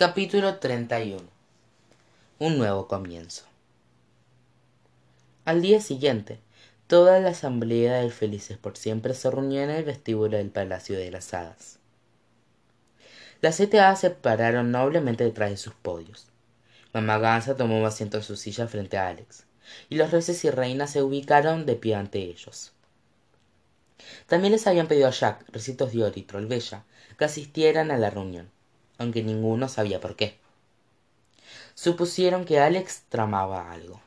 Capítulo 31 Un nuevo comienzo Al día siguiente, toda la asamblea de felices por siempre se reunió en el vestíbulo del Palacio de las Hadas. Las siete hadas se pararon noblemente detrás de sus podios. Mamá Gansa tomó asiento en su silla frente a Alex, y los reyes y reinas se ubicaron de pie ante ellos. También les habían pedido a Jack, Recitos de y Trollbella que asistieran a la reunión aunque ninguno sabía por qué. Supusieron que Alex tramaba algo.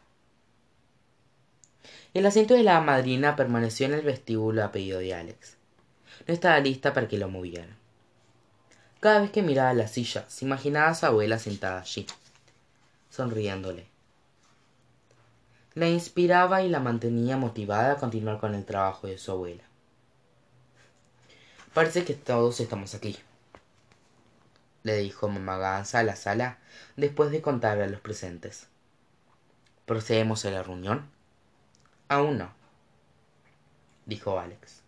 El asiento de la madrina permaneció en el vestíbulo a pedido de Alex. No estaba lista para que lo movieran. Cada vez que miraba la silla, se imaginaba a su abuela sentada allí, sonriéndole. La inspiraba y la mantenía motivada a continuar con el trabajo de su abuela. Parece que todos estamos aquí, le dijo mamá Gansa a la sala después de contarle a los presentes. ¿Procedemos a la reunión? Aún no, dijo Alex.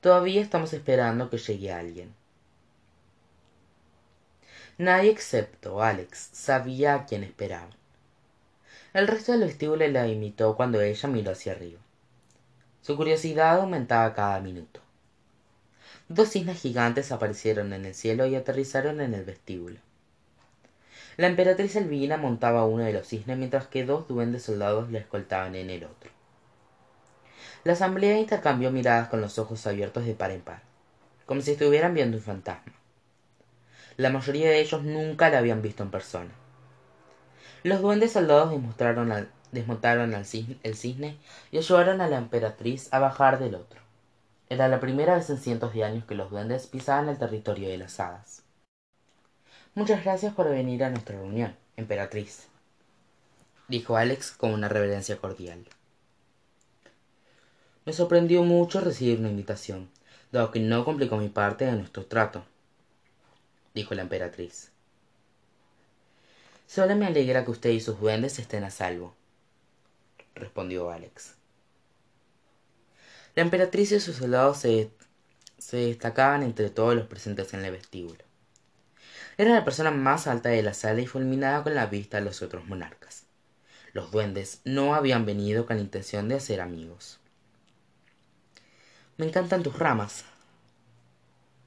Todavía estamos esperando que llegue alguien. Nadie excepto Alex sabía a quién esperaban. El resto del vestíbulo la imitó cuando ella miró hacia arriba. Su curiosidad aumentaba cada minuto dos cisnes gigantes aparecieron en el cielo y aterrizaron en el vestíbulo. La emperatriz Elvina montaba uno de los cisnes mientras que dos duendes soldados la escoltaban en el otro. La asamblea intercambió miradas con los ojos abiertos de par en par, como si estuvieran viendo un fantasma. La mayoría de ellos nunca la habían visto en persona. Los duendes soldados desmontaron el cisne y ayudaron a la emperatriz a bajar del otro. Era la primera vez en cientos de años que los duendes pisaban el territorio de las hadas. Muchas gracias por venir a nuestra reunión, emperatriz, dijo Alex con una reverencia cordial. Me sorprendió mucho recibir una invitación, dado que no complicó mi parte de nuestro trato, dijo la emperatriz. Solo me alegra que usted y sus duendes estén a salvo, respondió Alex. La emperatriz y sus soldados se, destacaban entre todos los presentes en el vestíbulo. Era la persona más alta de la sala y fulminaba con la vista a los otros monarcas. Los duendes no habían venido con la intención de hacer amigos. Me encantan tus ramas,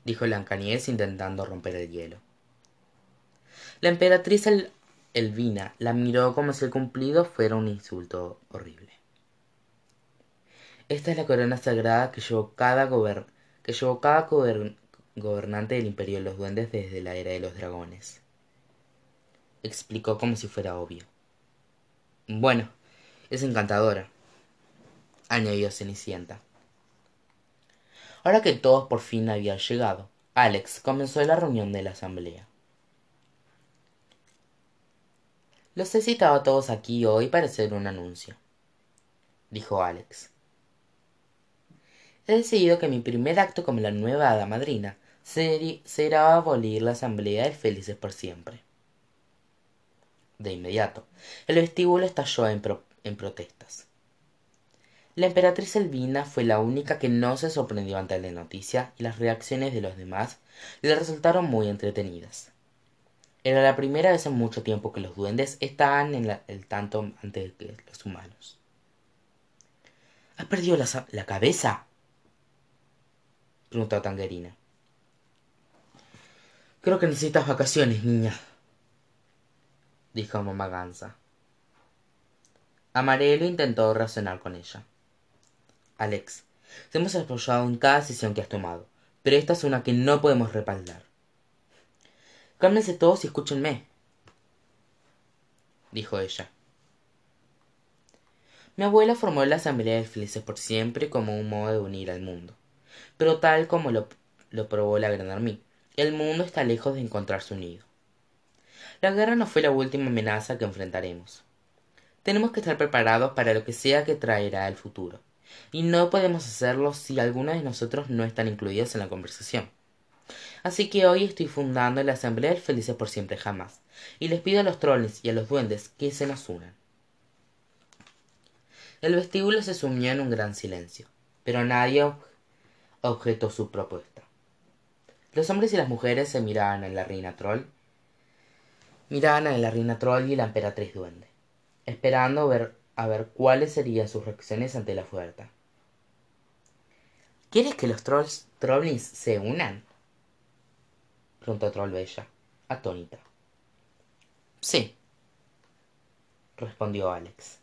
dijo Blancanieves intentando romper el hielo. La emperatriz Elvina la miró como si el cumplido fuera un insulto horrible. Esta es la corona sagrada que llevó cada, que llevó cada gobernante del imperio de los duendes desde la era de los dragones. Explicó como si fuera obvio. Bueno, es encantadora, añadió Cenicienta. Ahora que todos por fin habían llegado, Alex comenzó la reunión de la asamblea. Los he citado a todos aquí hoy para hacer un anuncio, dijo Alex he decidido que mi primer acto como la nueva hada madrina será abolir la asamblea de felices por siempre. De inmediato, el vestíbulo estalló en, protestas. La emperatriz Elvina fue la única que no se sorprendió ante la noticia y las reacciones de los demás le resultaron muy entretenidas. Era la primera vez en mucho tiempo que los duendes estaban en el tanto ante los humanos. ¿Has perdido la cabeza? Preguntó Tangerina. Creo que necesitas vacaciones, niña, dijo mamá Gansa. Amarelo intentó razonar con ella. Alex, te hemos apoyado en cada decisión que has tomado, pero esta es una que no podemos respaldar. Cálmense todos y escúchenme, dijo ella. Mi abuela formó la Asamblea de Felices por siempre como un modo de unir al mundo pero tal como lo, probó la Gran Armée, el mundo está lejos de encontrarse unido. La guerra no fue la última amenaza que enfrentaremos. Tenemos que estar preparados para lo que sea que traerá el futuro, y no podemos hacerlo si algunos de nosotros no están incluidos en la conversación. Así que hoy estoy fundando la Asamblea del Felices por Siempre Jamás, y les pido a los troles y a los duendes que se nos unan. El vestíbulo se sumió en un gran silencio, pero nadie objetó su propuesta. Los hombres y las mujeres se miraban a la reina troll miraban a la reina troll y la emperatriz duende, esperando ver, a ver cuáles serían sus reacciones ante la oferta. ¿Quieres que los trolls trollins se unan? preguntó Trollbella, atónita. Sí, respondió Alex.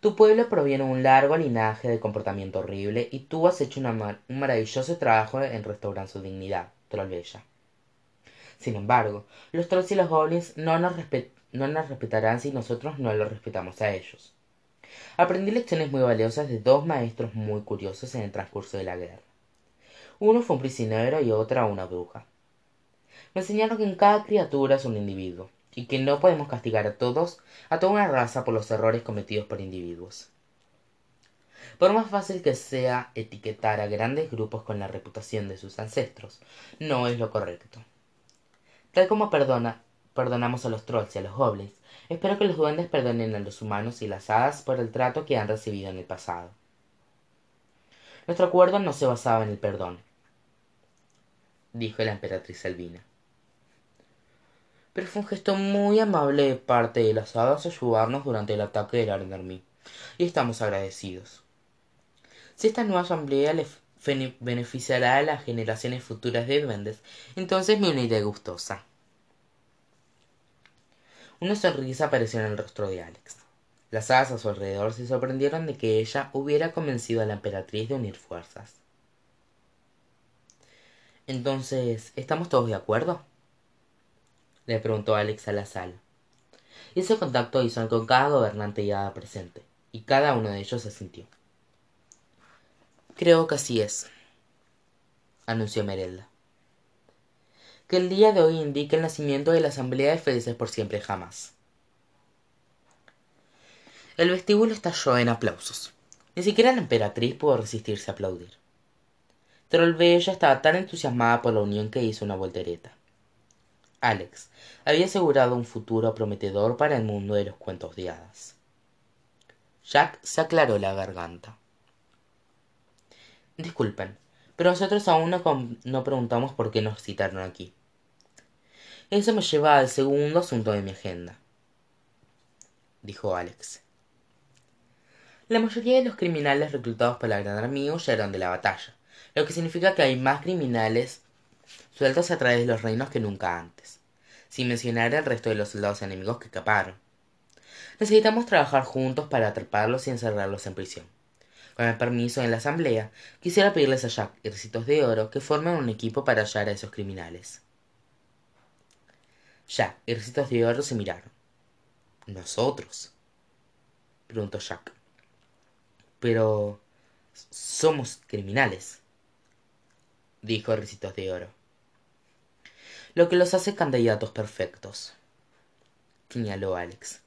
Tu pueblo proviene de un largo linaje de comportamiento horrible y tú has hecho un maravilloso trabajo en restaurar su dignidad, Trollbella. Sin embargo, los trolls y los goblins no nos, no nos respetarán si nosotros no los respetamos a ellos. Aprendí lecciones muy valiosas de dos maestros muy curiosos en el transcurso de la guerra. Uno fue un prisionero y otra una bruja. Me enseñaron que en cada criatura es un individuo, y que no podemos castigar a todos, a toda una raza por los errores cometidos por individuos. Por más fácil que sea etiquetar a grandes grupos con la reputación de sus ancestros, no es lo correcto. Tal como perdona, perdonamos a los trolls y a los goblins, espero que los duendes perdonen a los humanos y las hadas por el trato que han recibido en el pasado. Nuestro acuerdo no se basaba en el perdón, dijo la emperatriz Elvina pero fue un gesto muy amable de parte de las hadas ayudarnos durante el ataque del Arnermy, y estamos agradecidos. Si esta nueva asamblea le beneficiará a las generaciones futuras de duendes, entonces me uniré gustosa. Una sonrisa apareció en el rostro de Alex. Las hadas a su alrededor se sorprendieron de que ella hubiera convencido a la emperatriz de unir fuerzas. Entonces, ¿estamos todos de acuerdo? Le preguntó Alex a la sala. Hizo contacto visual con cada gobernante y hada presente, y cada uno de ellos asintió. Creo que así es, anunció Merelda. Que el día de hoy indique el nacimiento de la Asamblea de Felices por siempre jamás. El vestíbulo estalló en aplausos. Ni siquiera la emperatriz pudo resistirse a aplaudir. Trollbella estaba tan entusiasmada por la unión que hizo una voltereta. Alex había asegurado un futuro prometedor para el mundo de los cuentos de hadas. Jack se aclaró la garganta. Disculpen, pero nosotros aún no, no preguntamos por qué nos citaron aquí. Eso me lleva al segundo asunto de mi agenda, dijo Alex. La mayoría de los criminales reclutados para la Gran Amigo ya eran de la batalla, lo que significa que hay más criminales sueltos a través de los reinos que nunca antes, sin mencionar el resto de los soldados enemigos que escaparon. Necesitamos trabajar juntos para atraparlos y encerrarlos en prisión. Con el permiso de la asamblea, quisiera pedirles a Jack y Recitos de Oro que formen un equipo para hallar a esos criminales. Jack y Recitos de Oro se miraron. ¿Nosotros? preguntó Jack. Pero... somos criminales, dijo Recitos de Oro lo que los hace candidatos perfectos señaló Alex.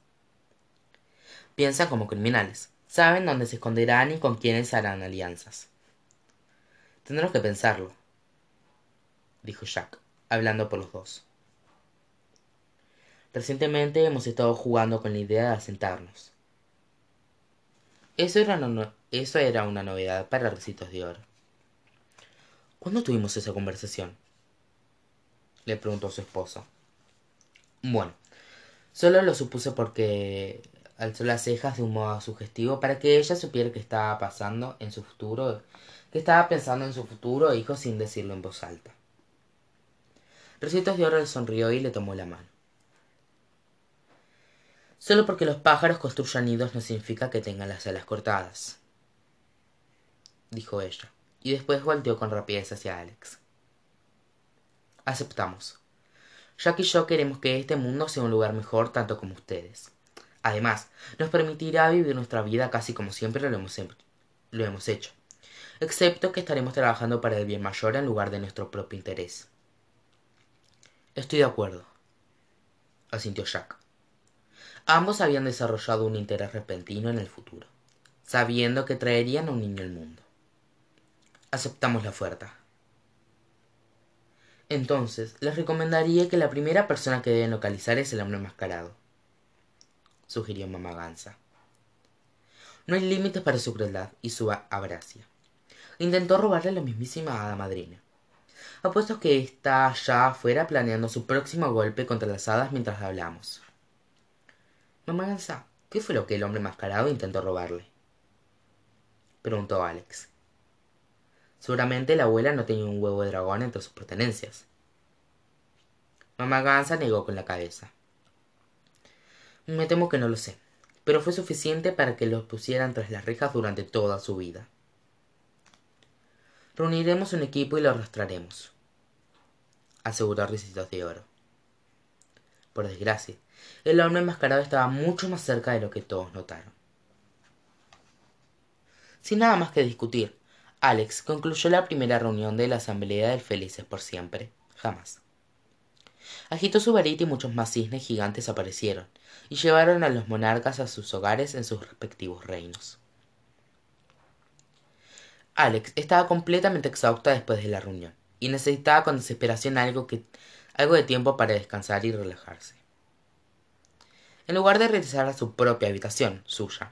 Piensan como criminales, saben dónde se esconderán y con quiénes harán alianzas. Tendremos que pensarlo, dijo Jack, hablando por los dos. Recientemente hemos estado jugando con la idea de asentarnos. Eso era, eso era una novedad para Recitos de Oro. ¿Cuándo tuvimos esa conversación? Le preguntó su esposa. Bueno, solo lo supuse porque alzó las cejas de un modo sugestivo para que ella supiera que estaba pasando en su futuro, que estaba pensando en su futuro hijo sin decirlo en voz alta. Recitos de Oro le sonrió y le tomó la mano. Solo porque los pájaros construyan nidos no significa que tengan las alas cortadas, dijo ella, y después volteó con rapidez hacia Alex aceptamos. Jack y yo queremos que este mundo sea un lugar mejor tanto como ustedes. Además, nos permitirá vivir nuestra vida casi como siempre lo hemos, lo hemos hecho, excepto que estaremos trabajando para el bien mayor en lugar de nuestro propio interés. Estoy de acuerdo, asintió Jack. Ambos habían desarrollado un interés repentino en el futuro, sabiendo que traerían a un niño al mundo. Aceptamos la oferta. Entonces, les recomendaría que la primera persona que deben localizar es el hombre enmascarado, sugirió mamá Gansa. No hay límites para su crueldad y su abracia. Intentó robarle a la mismísima hada madrina. Apuesto que está allá afuera planeando su próximo golpe contra las hadas mientras hablamos. Mamá Gansa, ¿qué fue lo que el hombre mascarado intentó robarle? Preguntó Alex. Seguramente la abuela no tenía un huevo de dragón entre sus pertenencias. Mamá Gansa negó con la cabeza. Me temo que no lo sé, pero fue suficiente para que los pusieran tras las rejas durante toda su vida. Reuniremos un equipo y lo arrastraremos, aseguró Ricitos de Oro. Por desgracia, el hombre enmascarado estaba mucho más cerca de lo que todos notaron. Sin nada más que discutir, Alex concluyó la primera reunión de la Asamblea del Felices por siempre. Jamás. Agitó su varita y muchos más cisnes gigantes aparecieron, y llevaron a los monarcas a sus hogares en sus respectivos reinos. Alex estaba completamente exhausta después de la reunión, y necesitaba con desesperación algo, que, algo de tiempo para descansar y relajarse. En lugar de regresar a su propia habitación, suya,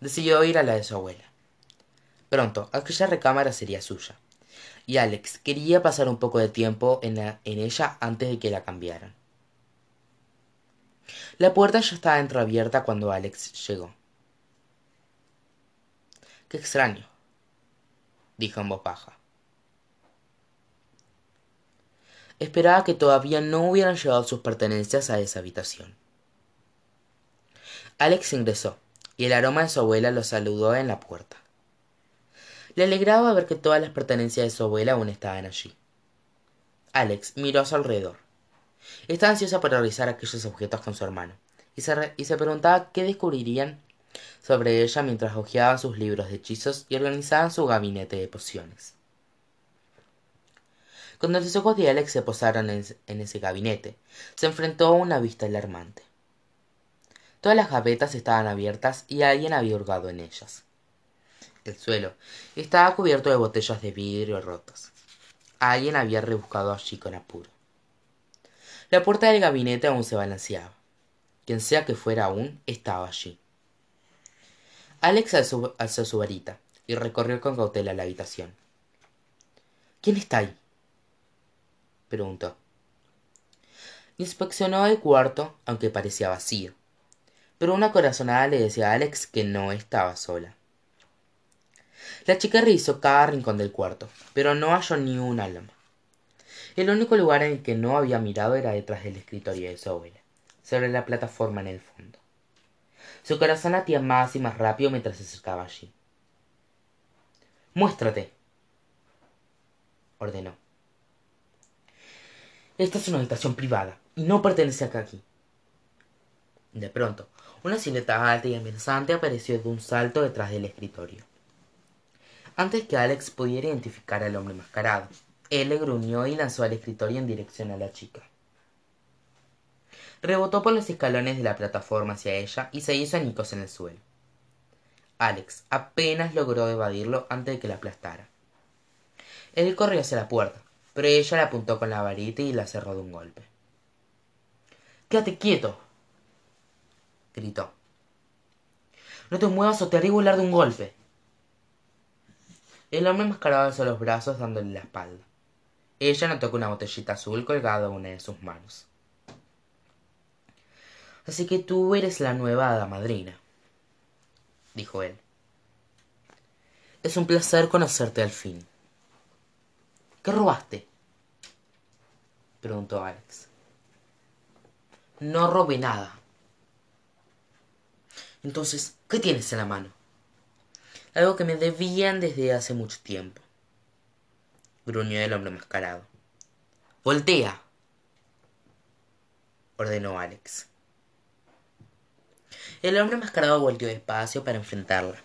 decidió ir a la de su abuela. Pronto, aquella recámara sería suya, y Alex quería pasar un poco de tiempo en, ella antes de que la cambiaran. La puerta ya estaba entreabierta cuando Alex llegó. Qué extraño, dijo en voz baja. Esperaba que todavía no hubieran llevado sus pertenencias a esa habitación. Alex ingresó, y el aroma de su abuela lo saludó en la puerta. Le alegraba ver que todas las pertenencias de su abuela aún estaban allí. Alex miró a su alrededor. Estaba ansiosa por revisar aquellos objetos con su hermano, y se, y se preguntaba qué descubrirían sobre ella mientras hojeaban sus libros de hechizos y organizaban su gabinete de pociones. Cuando los ojos de Alex se posaron en, en ese gabinete, se enfrentó a una vista alarmante. Todas las gavetas estaban abiertas y alguien había hurgado en ellas. El suelo estaba cubierto de botellas de vidrio rotas. Alguien había rebuscado allí con apuro. La puerta del gabinete aún se balanceaba. Quien sea que fuera aún, estaba allí. Alex alzó, alzó su varita y recorrió con cautela la habitación. ¿Quién está ahí? preguntó. Inspeccionó el cuarto, aunque parecía vacío, pero una corazonada le decía a Alex que no estaba sola. La chica revisó cada rincón del cuarto, pero no halló ni un alma. El único lugar en el que no había mirado era detrás del escritorio de su abuela, sobre la plataforma en el fondo. Su corazón latía más y más rápido mientras se acercaba allí. Muéstrate, ordenó. Esta es una habitación privada y no pertenece acá aquí. De pronto, una silueta alta y amenazante apareció de un salto detrás del escritorio antes que Alex pudiera identificar al hombre mascarado. Él le gruñó y lanzó al escritorio en dirección a la chica. Rebotó por los escalones de la plataforma hacia ella y se hizo añicos en el suelo. Alex apenas logró evadirlo antes de que la aplastara. Él corrió hacia la puerta, pero ella la apuntó con la varita y la cerró de un golpe. Quédate quieto, gritó. No te muevas o te haré volar de un golpe. El hombre enmascarado alzó los brazos dándole la espalda. Ella notó que una botellita azul colgada una de sus manos. Así que tú eres la nueva hada madrina, dijo él. Es un placer conocerte al fin. ¿Qué robaste? preguntó Alex. No robé nada. Entonces, ¿qué tienes en la mano? Algo que me debían desde hace mucho tiempo. Gruñó el hombre mascarado. Voltea, ordenó Alex. El hombre mascarado volteó despacio para enfrentarla.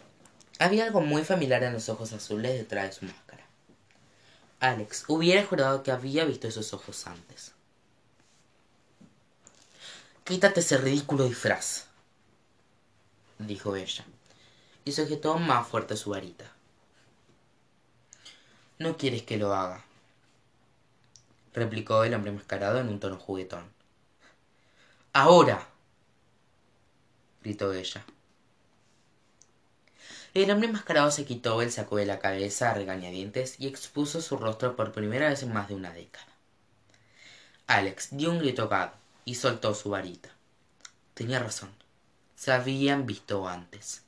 Había algo muy familiar en los ojos azules detrás de su máscara. Alex hubiera jurado que había visto esos ojos antes. Quítate ese ridículo disfraz, dijo ella y sujetó más fuerte su varita. No quieres que lo haga, replicó el hombre mascarado en un tono juguetón. Ahora, gritó ella. el hombre enmascarado se quitó el saco de la cabeza a regañadientes y expuso su rostro por primera vez en más de una década alex dio un grito ahogado y soltó su varita tenía razón se habían visto antes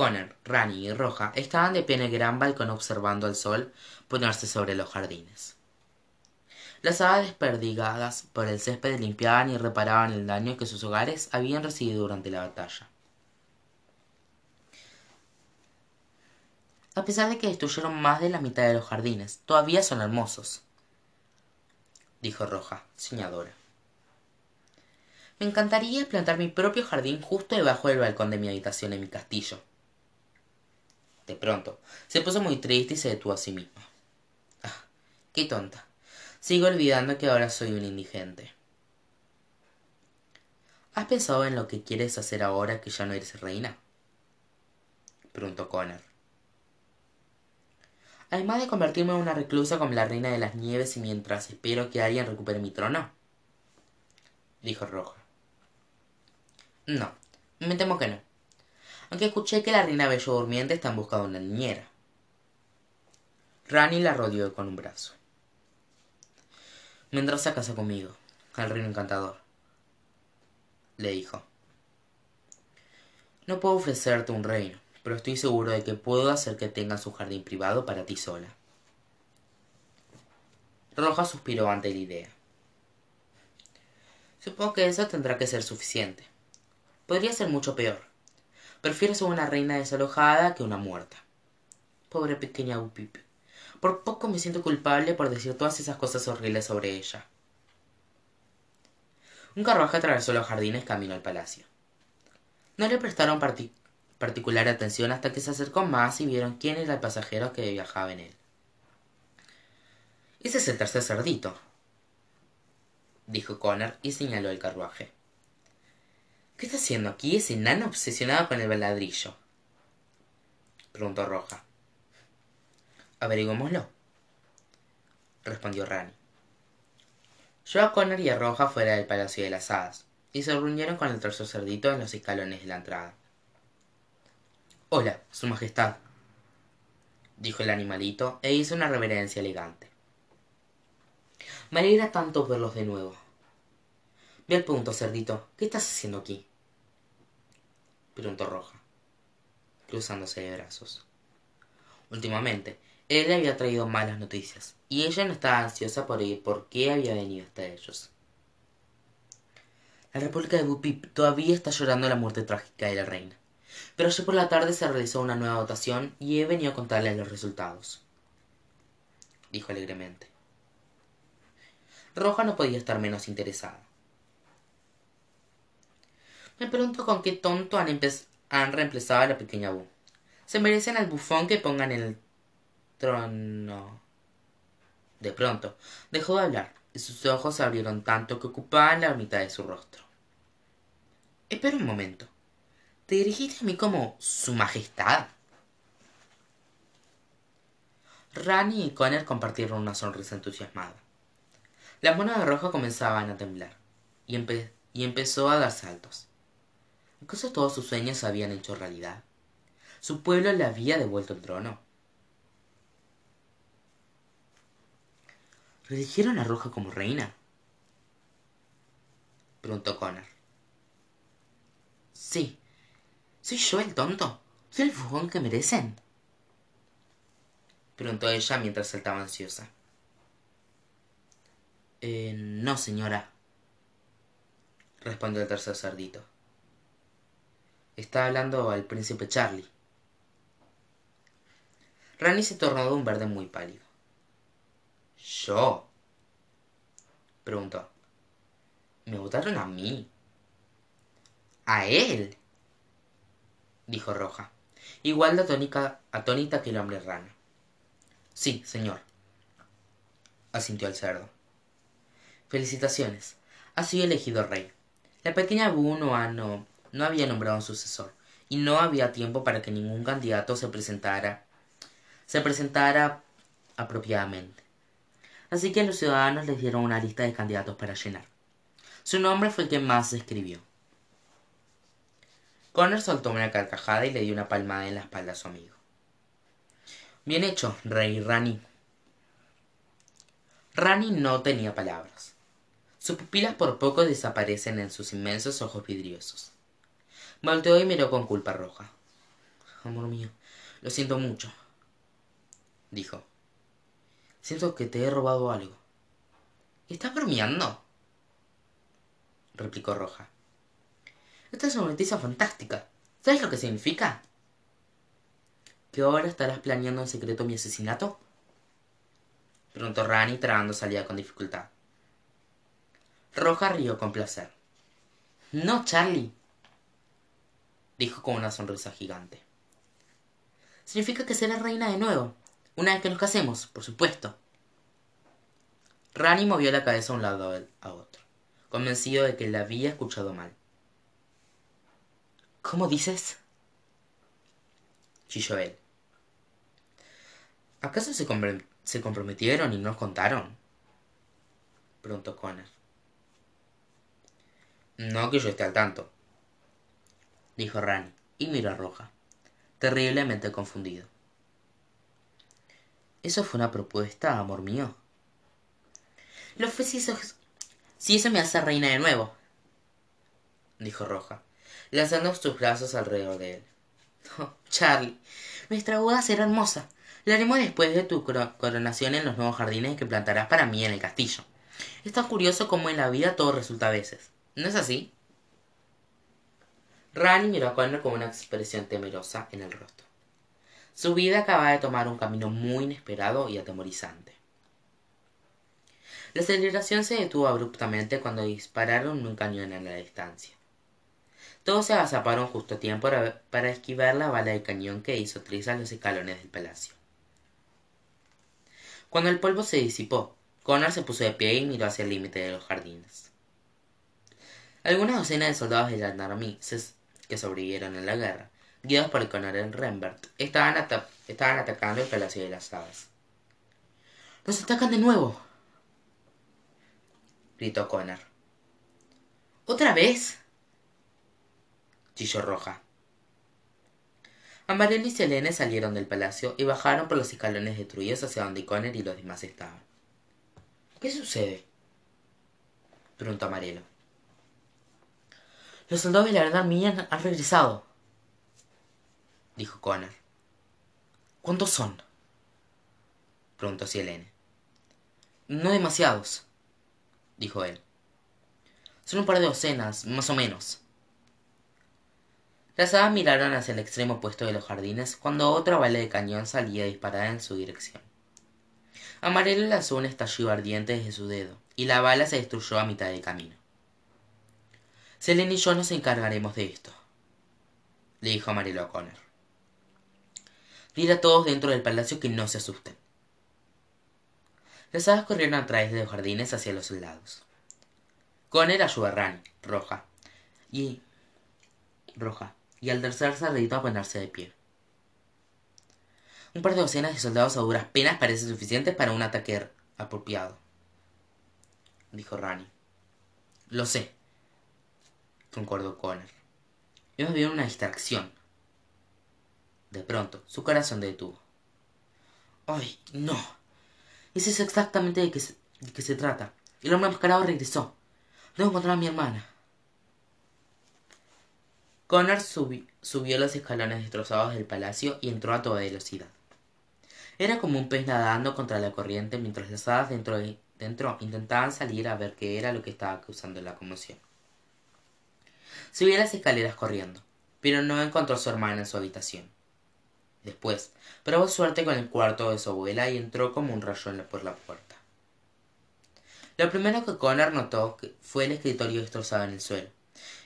Connor, Rani y Roja estaban de pie en el gran balcón observando al sol ponerse sobre los jardines. Las aves desperdigadas por el césped limpiaban y reparaban el daño que sus hogares habían recibido durante la batalla. A pesar de que destruyeron más de la mitad de los jardines, todavía son hermosos, dijo Roja, soñadora. Me encantaría plantar mi propio jardín justo debajo del balcón de mi habitación en mi castillo. Pronto, se puso muy triste y se detuvo a sí misma. Ah, qué tonta. Sigo olvidando que ahora soy un indigente. ¿Has pensado en lo que quieres hacer ahora que ya no eres reina? preguntó Connor. Además de convertirme en una reclusa como la reina de las nieves y mientras espero que alguien recupere mi trono, dijo Roja. No, me temo que no. Aunque escuché que la reina Bello Durmiente está en busca de una niñera. Rani la rodeó con un brazo. Vendrás a casa conmigo, al reino encantador, le dijo. No puedo ofrecerte un reino, pero estoy seguro de que puedo hacer que tengas un jardín privado para ti sola. Roja suspiró ante la idea. Supongo que eso tendrá que ser suficiente. Podría ser mucho peor. Prefiero ser una reina desalojada que una muerta. Pobre pequeña Upip. Por poco me siento culpable por decir todas esas cosas horribles sobre ella. Un carruaje atravesó los jardines camino al palacio. No le prestaron particular atención hasta que se acercó más y vieron quién era el pasajero que viajaba en él. Ese es el tercer cerdito, dijo Connor y señaló el carruaje. ¿Qué está haciendo aquí ese enano obsesionado con el ladrillo? preguntó Roja. Averiguémoslo, respondió Rani. Yo a Connor y a Roja fuera del Palacio de las Hadas, y se reunieron con el tercer cerdito en los escalones de la entrada. Hola, Su Majestad, dijo el animalito e hizo una reverencia elegante. Me alegra tanto verlos de nuevo. Ve al punto, cerdito. ¿Qué estás haciendo aquí? Preguntó Roja, cruzándose de brazos. Últimamente, él le había traído malas noticias, y ella no estaba ansiosa por ir por qué había venido hasta ellos. La República de Bupip todavía está llorando la muerte trágica de la reina, pero ayer por la tarde se realizó una nueva votación y he venido a contarles los resultados, dijo alegremente. Roja no podía estar menos interesada. Me pregunto con qué tonto han, reemplazado a la pequeña Bu. Se merecen al bufón que pongan en el trono. De pronto, dejó de hablar y sus ojos se abrieron tanto que ocupaban la mitad de su rostro. Espera un momento. ¿Te dirigiste a mí como Su Majestad? Rani y Connor compartieron una sonrisa entusiasmada. Las manos de rojo comenzaban a temblar y empezó a dar saltos. ¿Acaso todos sus sueños se habían hecho realidad? ¿Su pueblo le había devuelto el trono? ¿Redigieron a Roja como reina? Preguntó Connor. Sí. ¿Soy yo el tonto? ¿Soy el fujón que merecen? Preguntó ella mientras saltaba ansiosa. Eh, no, señora. Respondió el tercer cerdito. Está hablando al príncipe Charlie. Rani se tornó de un verde muy pálido. ¿Yo? preguntó. ¿Me votaron a mí? ¿A él? dijo Roja, igual de atónica, atónita que el hombre rana. Sí, señor, asintió el cerdo. Felicitaciones. Ha sido elegido rey. La pequeña Bu no, no, había nombrado un sucesor, y no había tiempo para que ningún candidato se presentara se presentara apropiadamente. así que los ciudadanos les dieron una lista de candidatos para llenar. Su nombre fue el que más se escribió. Connor soltó una carcajada y le dio una palmada en la espalda a su amigo. Bien hecho, rey Rani. Rani no tenía palabras. Sus pupilas por poco desaparecen en sus inmensos ojos vidriosos. Volteó y miró con culpa roja. Amor mío, lo siento mucho, dijo. Siento que te he robado algo. ¿Estás bromeando? replicó Roja. Esta es una noticia fantástica. ¿Sabes lo que significa? ¿Que ahora estarás planeando en secreto mi asesinato? Preguntó Rani tragando salida con dificultad. Roja rió con placer. No, Charlie, dijo con una sonrisa gigante. Significa que serás reina de nuevo, una vez que nos casemos, por supuesto. Rani movió la cabeza a un lado a otro, convencido de que la había escuchado mal. ¿Cómo dices? chilló él. ¿Acaso se, se comprometieron y no nos contaron? preguntó Connor. No que yo esté al tanto, dijo Rani, y miró a Roja, terriblemente confundido. ¿Eso fue una propuesta, amor mío? Lo fue si eso, si eso me hace reina de nuevo, dijo Roja, lanzando sus brazos alrededor de él. Oh, Charlie, nuestra boda será hermosa. La haremos después de tu coronación en los nuevos jardines que plantarás para mí en el castillo. Es tan curioso como en la vida todo resulta a veces. ¿No es así? Rani miró a Connor con una expresión temerosa en el rostro. Su vida acababa de tomar un camino muy inesperado y atemorizante. La aceleración se detuvo abruptamente cuando dispararon un cañón en la distancia. Todos se agazaparon justo a tiempo para esquivar la bala de cañón que hizo trizas los escalones del palacio. Cuando el polvo se disipó, Connor se puso de pie y miró hacia el límite de los jardines. Algunas docenas de soldados de la que sobrevivieron en la guerra, guiados por el coronel Rembert, estaban, estaban atacando el Palacio de las Hadas. ¡Nos atacan de nuevo! gritó Connor. ¿Otra vez? chilló Roja. Amarelo y Selene salieron del palacio y bajaron por los escalones destruidos hacia donde Connor y los demás estaban. ¿Qué sucede? preguntó Amarelo. Los soldados de la verdad mía han regresado, dijo Connor. ¿Cuántos son? preguntó Selene. No demasiados, dijo él. Son un par de docenas, más o menos. Las hadas miraron hacia el extremo opuesto de los jardines cuando otra bala de cañón salía disparada en su dirección. Amarelo lanzó un estallido ardiente desde su dedo, y la bala se destruyó a mitad del camino. Selene y yo nos encargaremos de esto, le dijo Amarelo a Connor. Dile a todos dentro del palacio que no se asusten. Las hadas corrieron a través de los jardines hacia los soldados. Connor ayudó a Rani, roja, y. roja, y al tercer sardito a ponerse de pie. Un par de docenas de soldados a duras penas parece suficiente para un ataque apropiado, dijo Rani. Lo sé, concordó Connor. Hemos visto una distracción. De pronto, su corazón detuvo. ¡Ay, no! Ese es exactamente de qué se, de se trata. El hombre mascarado regresó. Debo encontrar a mi hermana. Connor subió los escalones destrozados del palacio y entró a toda velocidad. Era como un pez nadando contra la corriente mientras las hadas dentro, dentro intentaban salir a ver qué era lo que estaba causando la conmoción. Subió las escaleras corriendo, pero no encontró a su hermana en su habitación. Después, probó suerte con el cuarto de su abuela y entró como un rayo por la puerta. Lo primero que Connor notó fue el escritorio destrozado en el suelo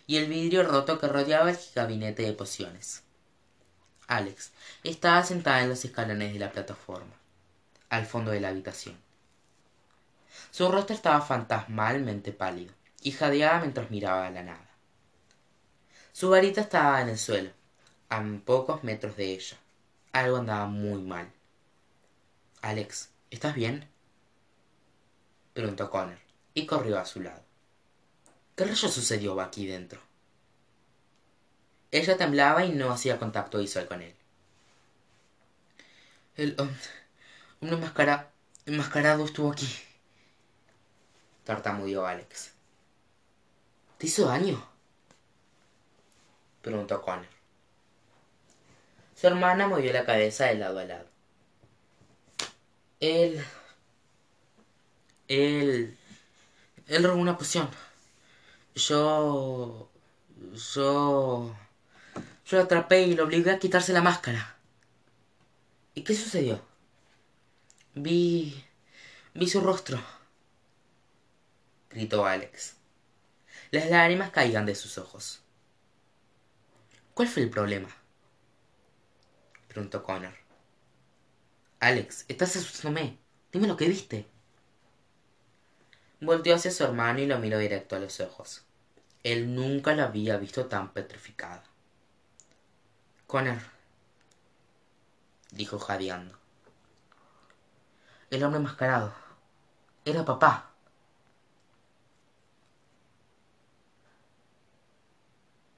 y el vidrio roto que rodeaba el gabinete de pociones. Alex estaba sentada en los escalones de la plataforma, al fondo de la habitación. Su rostro estaba fantasmalmente pálido y jadeaba mientras miraba a la nada. Su varita estaba en el suelo, a pocos metros de ella. Algo andaba muy mal. Alex, ¿estás bien? preguntó Connor, y corrió a su lado. ¿Qué rayo sucedió aquí dentro? Ella temblaba y no hacía contacto visual con él. El hombre enmascarado estuvo aquí. Tartamudeó Alex. ¿Te hizo daño? Preguntó Connor. Su hermana movió la cabeza de lado a lado. Él. Él. Él robó una poción. Yo. Yo. Yo lo atrapé y lo obligué a quitarse la máscara. ¿Y qué sucedió? Vi. vi su rostro. gritó Alex. Las lágrimas caían de sus ojos. ¿Cuál fue el problema? preguntó Connor. Alex, estás asustándome. Dime lo que viste. Volteó hacia su hermano y lo miró directo a los ojos. Él nunca la había visto tan petrificada. Connor, dijo jadeando. El hombre mascarado. Era papá.